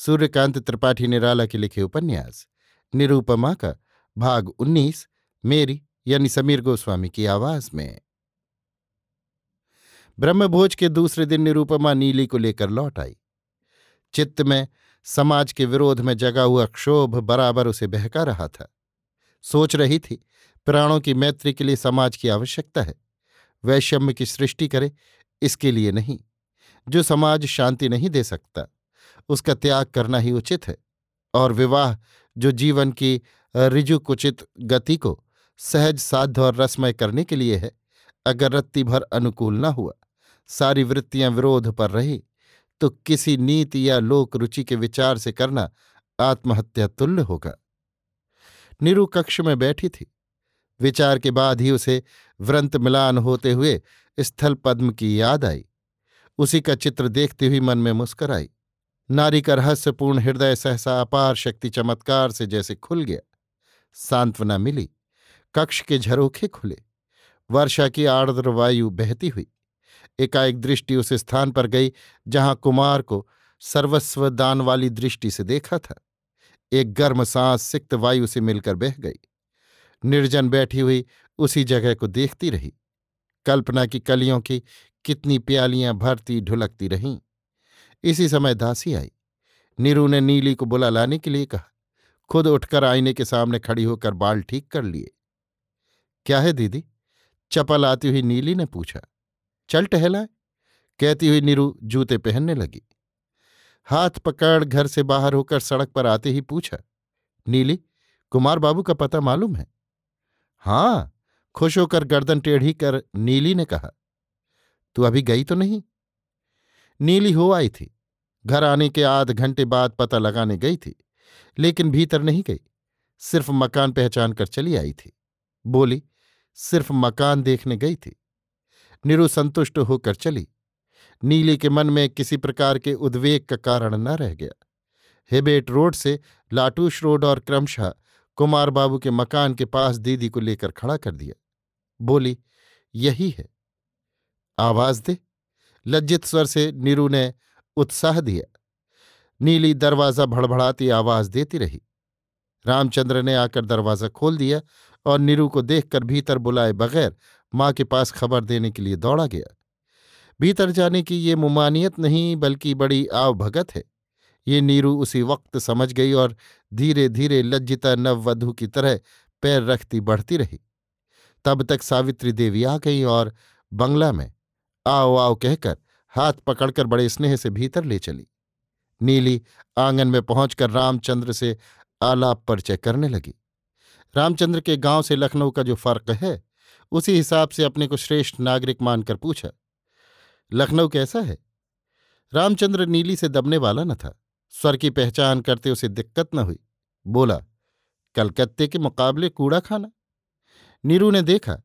सूर्यकांत त्रिपाठी निराला के लिखे उपन्यास निरूपमा का भाग उन्नीस मेरी यानी समीर गोस्वामी की आवाज़ में ब्रह्मभोज के दूसरे दिन निरूपमा नीली को लेकर लौट आई चित्त में समाज के विरोध में जगा हुआ क्षोभ बराबर उसे बहका रहा था सोच रही थी प्राणों की मैत्री के लिए समाज की आवश्यकता है वैषम्य की सृष्टि करे इसके लिए नहीं जो समाज शांति नहीं दे सकता उसका त्याग करना ही उचित है। और विवाह, जो जीवन की ऋजुकुचित गति को सहज साध्य और रसमय करने के लिए है, अगर रत्ती भर अनुकूल न हुआ, सारी वृत्तियाँ विरोध पर रही तो किसी नीति या लोक रुचि के विचार से करना आत्महत्या तुल्य होगा। निरु कक्ष में बैठी थी। विचार के बाद ही उसे व्रंत मिलान होते हुए स्थल पद्म की याद आई। उसी का चित्र देखते हुए मन में मुस्कराई। नारी का रहस्यपूर्ण हृदय सहसा अपार शक्ति चमत्कार से जैसे खुल गया। सांत्वना मिली। कक्ष के झरोखे खुले। वर्षा की आर्द्र वायु बहती हुई। एकाएक दृष्टि उस स्थान पर गई, जहाँ कुमार को सर्वस्व दान वाली दृष्टि से देखा था। एक गर्म सांस सिक्त वायु से मिलकर बह गई। निर्जन बैठी हुई उसी जगह को देखती रही। कल्पना की कलियों की कितनी प्यालियाँ भरती ढुलकती रहीं। इसी समय दासी आई। नीरू ने नीली को बुला लाने के लिए कहा। खुद उठकर आईने के सामने खड़ी होकर बाल ठीक कर लिए। क्या है दीदी? चपल आती हुई नीली ने पूछा। चल टहलाए। कहती हुई नीरू जूते पहनने लगी। हाथ पकड़ घर से बाहर होकर सड़क पर आते ही पूछा। नीली, कुमार बाबू का पता मालूम है? हाँ, खुश होकर गर्दन टेढ़ी कर नीली ने कहा। तू अभी गई तो नहीं? नीली हो आई थी। घर आने के आध घंटे बाद पता लगाने गई थी, लेकिन भीतर नहीं गई। सिर्फ़ मकान पहचान कर चली आई थी। बोली, सिर्फ़ मकान देखने गई थी। निरु संतुष्ट होकर चली। नीली के मन में किसी प्रकार के उद्वेग का कारण न रह गया। हेबेट रोड से लाटूश रोड और क्रमशः कुमार बाबू के मकान के पास दीदी को लेकर खड़ा कर दिया। बोली, यही है। आवाज़ दे। लज्जित स्वर से नीरू ने उत्साह दिया। नीली दरवाज़ा भड़भड़ाती आवाज़ देती रही। रामचंद्र ने आकर दरवाज़ा खोल दिया और नीरू को देखकर भीतर बुलाए बगैर माँ के पास खबर देने के लिए दौड़ा गया। भीतर जाने की ये मुमानियत नहीं, बल्कि बड़ी आवभगत है। ये नीरू उसी वक्त समझ गई और धीरे धीरे लज्जिता नववधु की तरह पैर रखती बढ़ती रही। तब तक सावित्री देवी आ गई और बंगला में आओ आओ कहकर हाथ पकड़कर बड़े स्नेह से भीतर ले चली। नीली आँगन में पहुंचकर रामचंद्र से आलाप परिचय करने लगी। रामचंद्र के गाँव से लखनऊ का जो फ़र्क है, उसी हिसाब से अपने को श्रेष्ठ नागरिक मानकर पूछा, लखनऊ कैसा है? रामचंद्र नीली से दबने वाला न था। स्वर की पहचान करते उसे दिक्कत न हुई। बोला, कलकत्ते के मुकाबले कूड़ा खाना? नीरू ने देखा,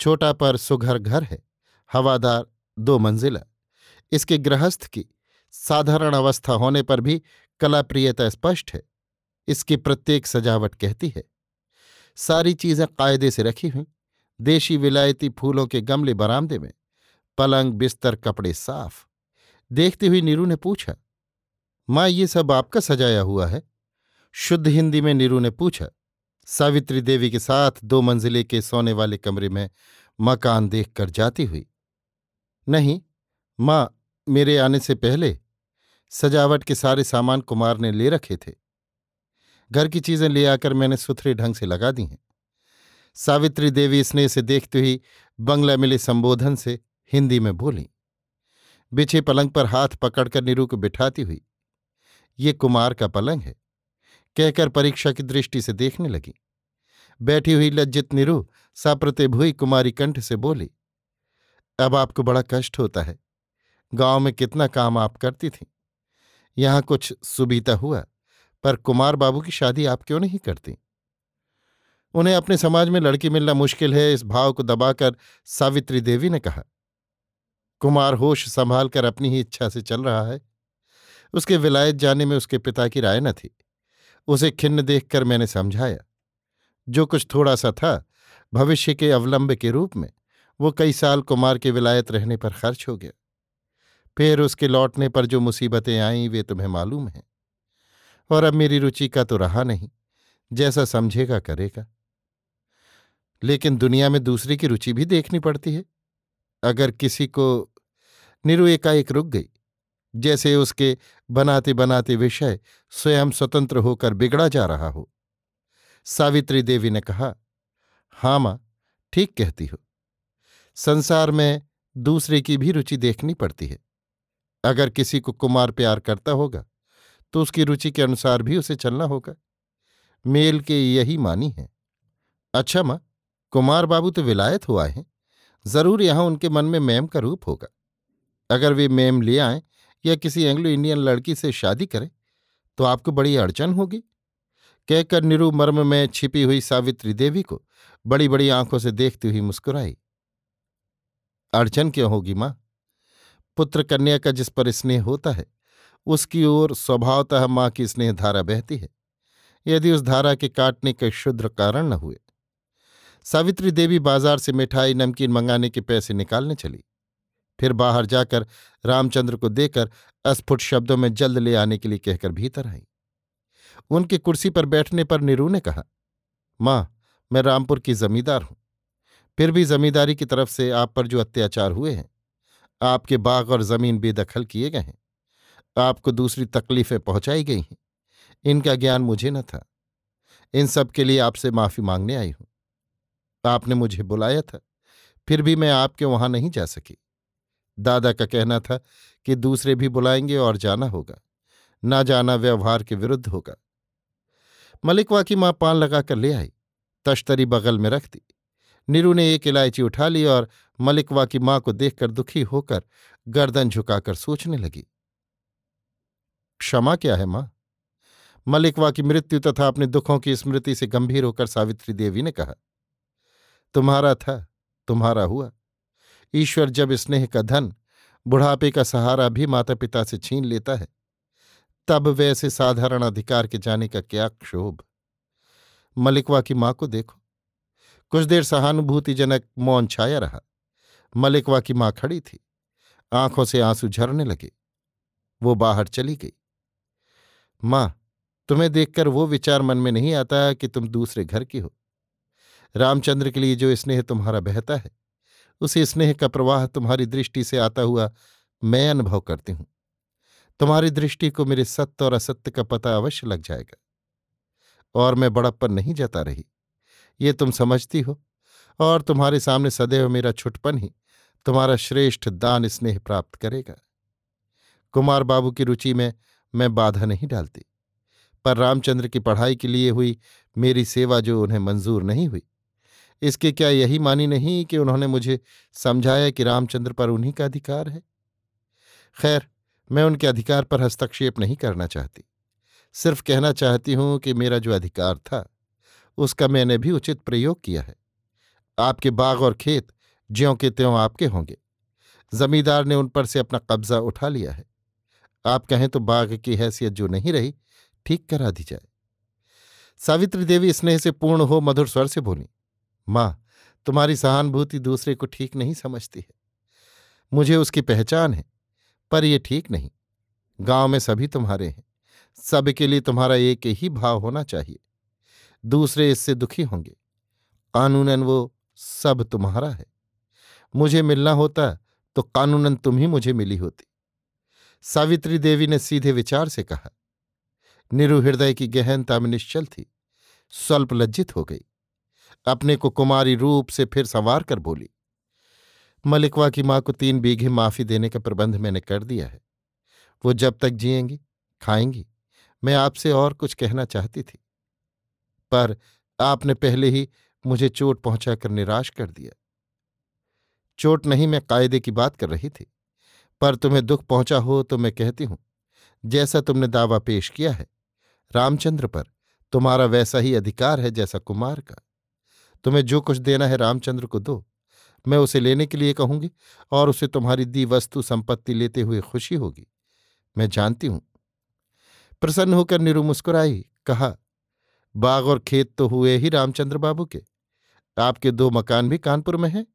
छोटा पर सुघर घर है। हवादार दो मंजिला इसके गृहस्थ की साधारण अवस्था होने पर भी कलाप्रियता स्पष्ट है। इसकी प्रत्येक सजावट कहती है। सारी चीज़ें कायदे से रखी हुई। देशी विलायती फूलों के गमले बरामदे में। पलंग, बिस्तर, कपड़े साफ़। देखती हुई नीरू ने पूछा, माँ, ये सब आपका सजाया हुआ है? शुद्ध हिंदी में नीरू ने पूछा, सावित्री देवी के साथ दो मंजिले के सोने वाले कमरे में मकान देखकर जाती हुई नहीं, माँ, मेरे आने से पहले सजावट के सारे सामान कुमार ने ले रखे थे। घर की चीज़ें ले आकर मैंने सुथरे ढंग से लगा दी हैं। सावित्री देवी स्नेह से देखते ही बंगला मिले संबोधन से हिंदी में बोली, बिछे पलंग पर हाथ पकड़कर नीरू को बिठाती हुई, ये कुमार का पलंग है। कहकर परीक्षा की दृष्टि से देखने लगी। बैठी हुई लज्जित निरु साप्रतिभुई कुमारी कंठ से बोली अब आपको बड़ा कष्ट होता है। गाँव में कितना काम आप करती थी। यहाँ कुछ सुबीता हुआ, पर कुमार बाबू की शादी आप क्यों नहीं करती? उन्हें अपने समाज में लड़की मिलना मुश्किल है, इस भाव को दबाकर सावित्री देवी ने कहा। कुमार होश संभाल कर अपनी ही इच्छा से चल रहा है। उसके विलायत जाने में उसके पिता की राय न थी। उसे खिन्न देखकर मैंने समझाया। जो कुछ थोड़ा सा था, भविष्य के अवलंब के रूप में। वो कई साल कुमार के विलायत रहने पर खर्च हो गया। फिर उसके लौटने पर जो मुसीबतें आईं, वे तुम्हें मालूम हैं। और अब मेरी रुचि का तो रहा नहीं, जैसा समझेगा करेगा। लेकिन दुनिया में दूसरी की रुचि भी देखनी पड़ती है। अगर किसी को निरु एकाएक रुक गई, जैसे उसके बनाते बनाते विषय स्वयं स्वतंत्र होकर बिगड़ा जा रहा हो। सावित्री देवी ने कहा हाँ माँ, ठीक कहती हो। संसार में दूसरे की भी रुचि देखनी पड़ती है। अगर किसी को कुमार प्यार करता होगा तो उसकी रुचि के अनुसार भी उसे चलना होगा। मेल के यही मानी है। अच्छा माँ, कुमार बाबू तो विलायत हुआ है। ज़रूर यहाँ उनके मन में मैम का रूप होगा। अगर वे मैम ले आए या किसी एंग्लो इंडियन लड़की से शादी करें तो आपको बड़ी अड़चन होगी। कहकर निरुमर्म में छिपी हुई सावित्री देवी को बड़ी बड़ी आँखों से देखती हुई मुस्कुराई। अड़चन क्यों होगी माँ? पुत्र कन्या का जिस पर स्नेह होता है, उसकी ओर स्वभावतः माँ की स्नेह धारा बहती है। यदि उस धारा के काटने के क्षुद्र कारण न हुए, सावित्री देवी बाज़ार से मिठाई, नमकीन मंगाने के पैसे निकालने चली। फिर बाहर जाकर रामचंद्र को देकर अस्फुट शब्दों में जल्द ले आने के लिए कहकर भीतर आई। उनकी कुर्सी पर बैठने पर निरू ने कहा, माँ, मैं रामपुर की जमींदार हूँ। फिर भी जमींदारी की तरफ़ से आप पर जो अत्याचार हुए हैं, आपके बाग और ज़मीन बेदखल किए गए हैं, आपको दूसरी तकलीफें पहुंचाई गई हैं, इनका ज्ञान मुझे न था। इन सब के लिए आपसे माफ़ी मांगने आई हूँ। आपने मुझे बुलाया था, फिर भी मैं आपके वहाँ नहीं जा सकी। दादा का कहना था कि दूसरे भी बुलाएँगे और जाना होगा, ना जाना व्यवहार के विरुद्ध होगा। मलिकवा की माँ पान लगाकर ले आई, तश्तरी बगल में रख दी। नीरू ने एक इलायची उठा ली और मलिकवा की माँ को देखकर दुखी होकर गर्दन झुकाकर सोचने लगी। क्षमा क्या है माँ? मलिकवा की मृत्यु तथा अपने दुखों की स्मृति से गंभीर होकर सावित्री देवी ने कहा, तुम्हारा था, तुम्हारा हुआ। ईश्वर जब स्नेह का धन, बुढ़ापे का सहारा भी माता पिता से छीन लेता है, तब वैसे साधारण अधिकार के जाने का क्या क्षोभ। मलिकवा की माँ को देखो। कुछ देर सहानुभूतिजनक मौन छाया रहा। मलिकवा की माँ खड़ी थी। आँखों से आँसू झरने लगे। वो बाहर चली गई। माँ, तुम्हें देखकर वो विचार मन में नहीं आता कि तुम दूसरे घर की हो। रामचंद्र के लिए जो स्नेह तुम्हारा बहता है, उसी स्नेह का प्रवाह तुम्हारी दृष्टि से आता हुआ मैं अनुभव करती हूँ। तुम्हारी दृष्टि को मेरे सत्य और असत्य का पता अवश्य लग जाएगा। और मैं बड़प्पन नहीं जता रही। ये तुम समझती हो। और तुम्हारे सामने सदैव मेरा छुटपन ही, तुम्हारा श्रेष्ठ दान स्नेह प्राप्त करेगा। कुमार बाबू की रुचि में मैं बाधा नहीं डालती, पर रामचंद्र की पढ़ाई के लिए हुई मेरी सेवा जो उन्हें मंजूर नहीं हुई, इसके क्या यही मानी नहीं कि उन्होंने मुझे समझाया कि रामचंद्र पर उन्हीं का अधिकार है? खैर, मैं उनके अधिकार पर हस्तक्षेप नहीं करना चाहती, सिर्फ़ कहना चाहती हूँ कि मेरा जो अधिकार था उसका मैंने भी उचित प्रयोग किया है। आपके बाग और खेत ज्यों के त्यों आपके होंगे। जमींदार ने उन पर से अपना कब्जा उठा लिया है। आप कहें तो बाग की हैसियत जो नहीं रही, ठीक करा दी जाए। सावित्री देवी स्नेह से पूर्ण हो मधुर स्वर से बोली, माँ, तुम्हारी सहानुभूति दूसरे को ठीक नहीं समझती है। मुझे उसकी पहचान है, पर यह ठीक नहीं। गाँव में सभी तुम्हारे हैं। सबके लिए तुम्हारा एक ही भाव होना चाहिए। दूसरे इससे दुखी होंगे। कानूनन वो सब तुम्हारा है। मुझे मिलना होता तो कानूनन तुम ही मुझे मिली होती। सावित्री देवी ने सीधे विचार से कहा। निरु हृदय की गहनता में निश्चल थी। स्वल्प लज्जित हो गई। अपने को कुमारी रूप से फिर संवार कर बोली। मलिकवा की माँ को तीन बीघे माफ़ी देने का प्रबंध मैंने कर दिया है। वो जब तक जिएँगी, खाएँगी। मैं आपसे और कुछ कहना चाहती थी। पर आपने पहले ही मुझे चोट पहुंचाकर निराश कर दिया। चोट नहीं मैं कायदे की बात कर रही थी, पर तुम्हें दुख पहुँचा हो तो मैं कहती हूँ, जैसा तुमने दावा पेश किया है, रामचंद्र पर तुम्हारा वैसा ही अधिकार है जैसा कुमार का। तुम्हें जो कुछ देना है रामचंद्र को दो, मैं उसे लेने के लिए कहूँगी और उसे तुम्हारी दी वस्तु संपत्ति लेते हुए खुशी होगी, मैं जानती हूँ। प्रसन्न होकर निरु मुस्कुराई, कहा बाग और खेत तो हुए ही रामचंद्र बाबू के। आपके दो मकान भी कानपुर में हैं?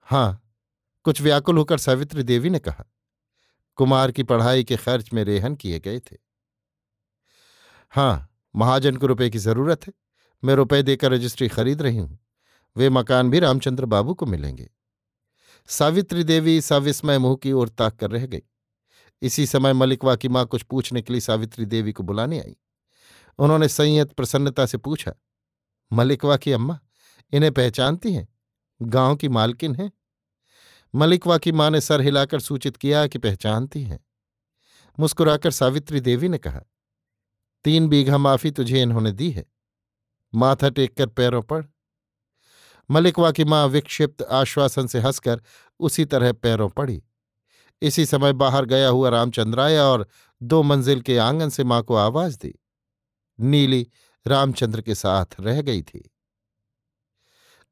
हाँ, कुछ व्याकुल होकर सावित्री देवी ने कहा। कुमार की पढ़ाई के खर्च में रेहन किए गए थे। हाँ महाजन को रुपए की ज़रूरत है। मैं रुपए देकर रजिस्ट्री खरीद रही हूँ। वे मकान भी रामचंद्र बाबू को मिलेंगे। सावित्री देवी सविस्मय मुँह की ओर ताक कर रह गई। इसी समय मलिकवा की माँ कुछ पूछने के लिए सावित्री देवी को बुलाने आई। उन्होंने संयत प्रसन्नता से पूछा, मलिकवा की अम्मा, इन्हें पहचानती हैं? गाँव की मालकिन है? मलिकवा की माँ ने सर हिलाकर सूचित किया कि पहचानती हैं। मुस्कुराकर सावित्री देवी ने कहा, तीन बीघा माफ़ी तुझे इन्होंने दी है। माथा टेककर पैरों पड़। मलिकवा की माँ विक्षिप्त आश्वासन से हंसकर उसी तरह पैरों पड़ी। इसी समय बाहर गया हुआ रामचंद्र आया और दो मंजिल के आँगन से माँ को आवाज़ दी। नीली रामचंद्र के साथ रह गई थी।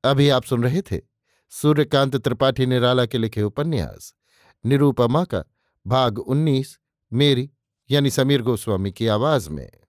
अभी आप सुन रहे थे सूर्यकांत त्रिपाठी निराला के लिखे उपन्यास, निरूपमा का भाग उन्नीस, मेरी यानी समीर गोस्वामी की आवाज़ में।